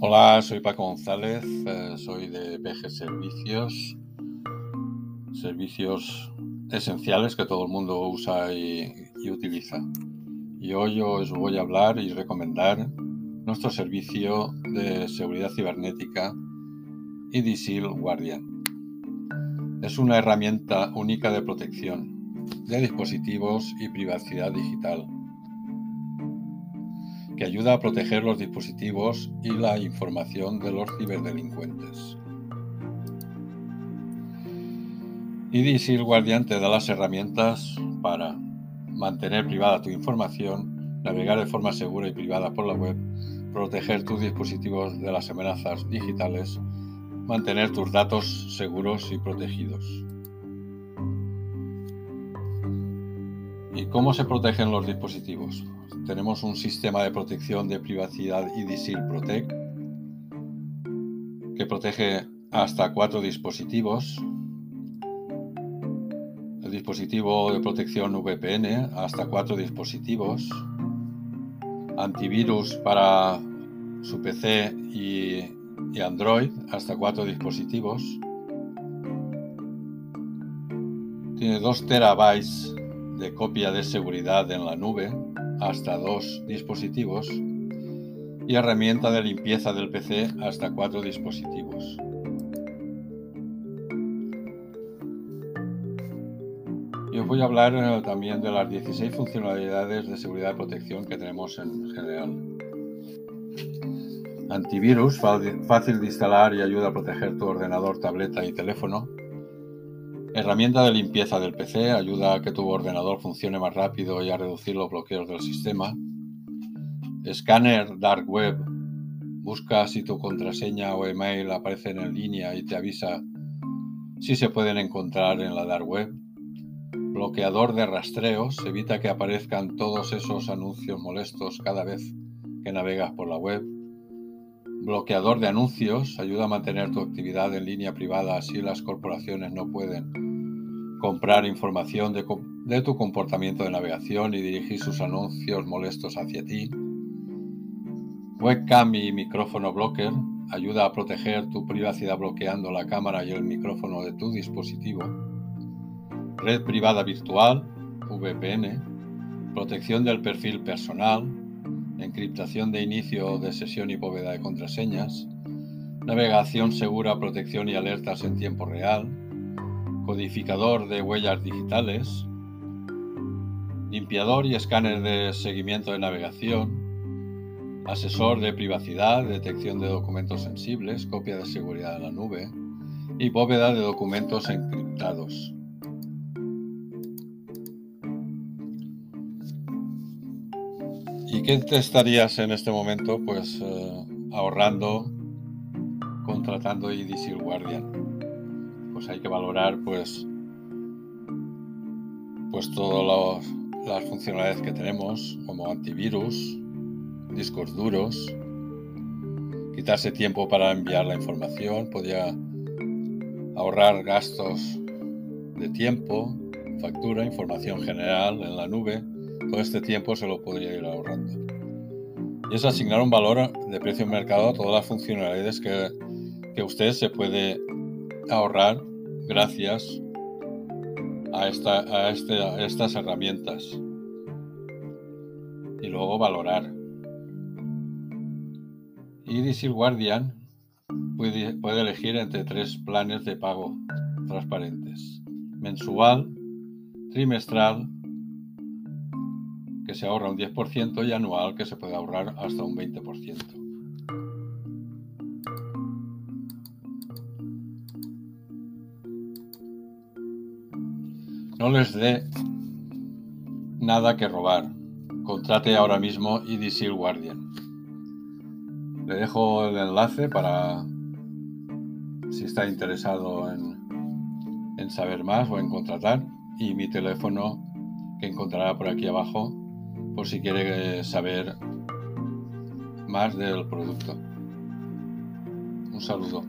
Hola, soy Paco González, eh, soy de PG Servicios, servicios esenciales que todo el mundo usa y, utiliza. Y hoy os voy a hablar y recomendar nuestro servicio de seguridad cibernética IDSIL Guardian. Es una herramienta única de protección de dispositivos y privacidad digital que ayuda a proteger los dispositivos y la información de los ciberdelincuentes. IDSIL Guardian te da las herramientas para mantener privada tu información, navegar de forma segura y privada por la web, proteger tus dispositivos de las amenazas digitales, mantener tus datos seguros y protegidos. ¿Y cómo se protegen los dispositivos? tenemos un sistema de protección de privacidad IDSIL Protect que protege hasta cuatro dispositivos. El dispositivo de protección VPN hasta cuatro dispositivos. Antivirus para su PC y, Android hasta cuatro dispositivos. Tiene 2 terabytes de copia de seguridad en la nube hasta dos dispositivos y herramienta de limpieza del PC hasta cuatro dispositivos. Y os voy a hablar eh, también de las 16 funcionalidades de seguridad y protección que tenemos en general. Antivirus, fácil de instalar y ayuda a proteger tu ordenador, tableta y teléfono. Herramienta de limpieza del PC ayuda a que tu ordenador funcione más rápido y a reducir los bloqueos del sistema. Escáner Dark Web busca si tu contraseña o email aparecen en línea y te avisa si se pueden encontrar en la Dark Web. Bloqueador de rastreos evita que aparezcan todos esos anuncios molestos cada vez que navegas por la web. Bloqueador de anuncios ayuda a mantener tu actividad en línea privada así las corporaciones no pueden comprar información de, tu comportamiento de navegación y dirigir sus anuncios molestos hacia ti. Webcam y micrófono blocker ayuda a proteger tu privacidad bloqueando la cámara y el micrófono de tu dispositivo. Red privada virtual, VPN, protección del perfil personal, encriptación de inicio de sesión y bóveda de contraseñas, navegación segura, protección y alertas en tiempo real, codificador de huellas digitales, limpiador y escáner de seguimiento de navegación, asesor de privacidad, detección de documentos sensibles, copia de seguridad en la nube y bóveda de documentos encriptados. ¿Y qué te estarías en este momento? Pues eh, ahorrando contratando IDC Guardian pues hay que valorar pues, pues todas las funcionalidades que tenemos, como antivirus, discos duros, quitarse tiempo para enviar la información, podría ahorrar gastos de tiempo, factura, información general en la nube, todo este tiempo se lo podría ir ahorrando. Y es asignar un valor de precio en mercado a todas las funcionalidades que, que usted se puede ahorrar gracias a, esta, este, estas herramientas. Y luego valorar. IDC Guardian puede, puede elegir entre tres planes de pago transparentes. Mensual, trimestral, que se ahorra un 10% y anual que se puede ahorrar hasta un 20%. No les dé nada que robar. Contrate ahora mismo EDC Guardian. Le dejo el enlace para si está interesado en, en saber más o en contratar y mi teléfono que encontrará por aquí abajo por si quiere saber más del producto. Un saludo.